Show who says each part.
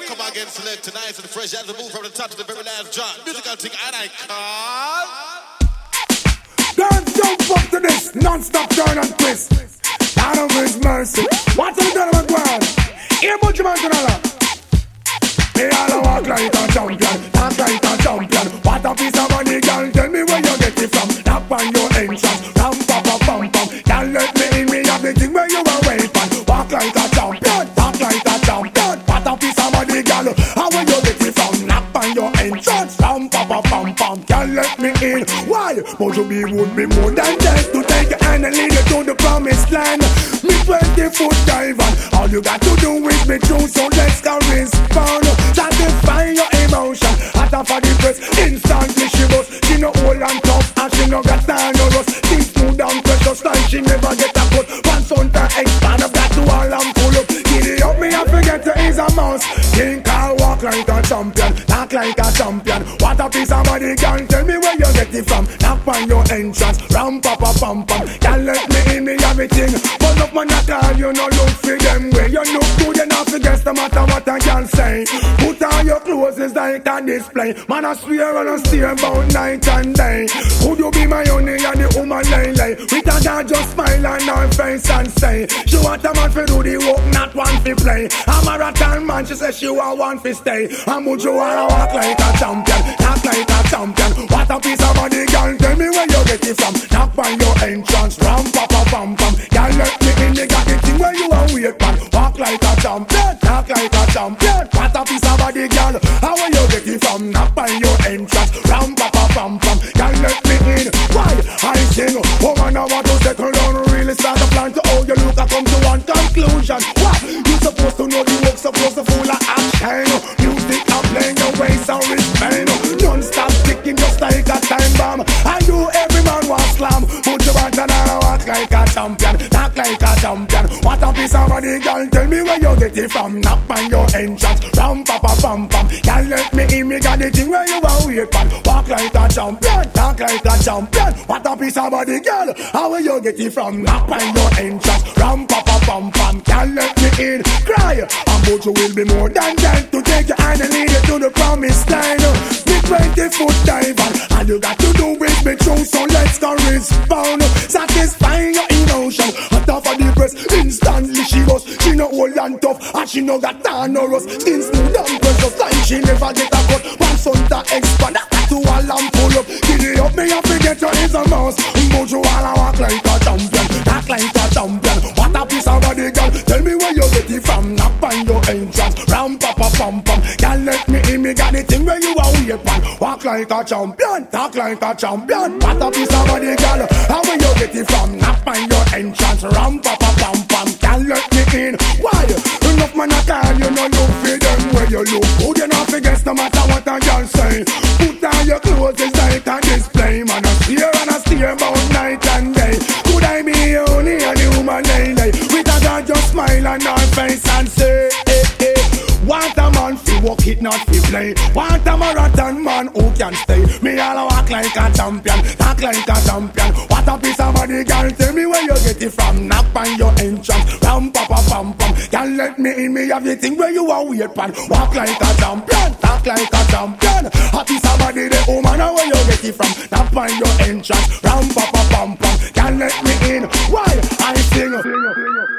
Speaker 1: now come again select tonight and fresh as a move from the top to the very last drop. Musical thing and I call.
Speaker 2: Don't jump up to this non-stop turn and twist. God of His mercy. What's the done of ground? Here, much man Me all pam. Let me in. Why? But you be would be more than just to take your hand and lead you to the promised land. Me 20 foot diver. All you got to do is be true, so let's go respond. Satisfy your emotion. Hotter for the press, instantly she bust. She no old and tough, and she no got time no rust. Things smooth and precious, like she never get a cut. Once on her expand, I've got to all and pull up. Giddy up, me I forget to is a mouse. King Carl walk like a champion, like a champion. What a piece of body, girl. Tell me where you get it from. Knock on your entrance, ram pa pa pam pam. Girl, let me in, me everything. Pull up man, I call you, no look for them way. You look good enough to guess no matter what a girl say. Put on your clothes, it's like a display. Man, I swear I steer about night and day. Would you be my honey woman lay lay? With a girl just smile on her face and say, she want a man to do the work, not one to play. A marathon man, she says she want one to stay. And would you wanna walk like a champion, talk like a champion? What a piece of money, girl, tell me where you get it from. Knock like a champion, talk like a champion. What a piece of money, girl. Tell me where you get it from. Knock on your entrance, ram pa pa pam pam. Girl, let me in, me got the thing where you are wait on. Walk like a champion, talk like a champion. What a piece of body, girl. How will you get it from? Knock on your entrance, ram pa pa pam. Girl, let me in, cry. And but you will be more than that to take your hand and lead you to the promised land. Me 20 foot diver, all you got to do be true. So let's go respond, satisfying your emotion. Hot off of the press, instantly she was. She no old and tough, and she no got tan or rust. Skin smooth and precious, like she never get a cut. Once on the expand, to all and pull up. Giddy up, me I forget you is a mouse. You all walk like a champion, talk like a champion. What a piece of body, girl. Tell me where you get it from. Knock on your entrance, ram pa pa in, me thing where you are wait on. Walk like a champion, talk like a champion. What a piece of body, girl. How will you get it from? Knock on your entrance, ram pa pa pam pam. Girl, let me in. Why? Enough man a call you, no look for them where you look. Good enough guess no matter what a girl say. Put on your clothes, it's like a display. Man, I steer and I steer about night and day. Could I be only a human lady? With a girl just smile on her face and say, walk it, not fi play. Want a marathon man who can stay. Me all walk like a champion, talk like a champion. What a piece of body, girl. Tell me where you get it from. Knock on your entrance, ram pa pa pam pam. Girl, let me in, me have the thing where you are wait pan. Walk like a champion, talk like a champion. A piece of body, the woman, where you get it from. Knock on your entrance, ram pa pa pam pam. Girl, let me in. Why? I sing. sing, sing.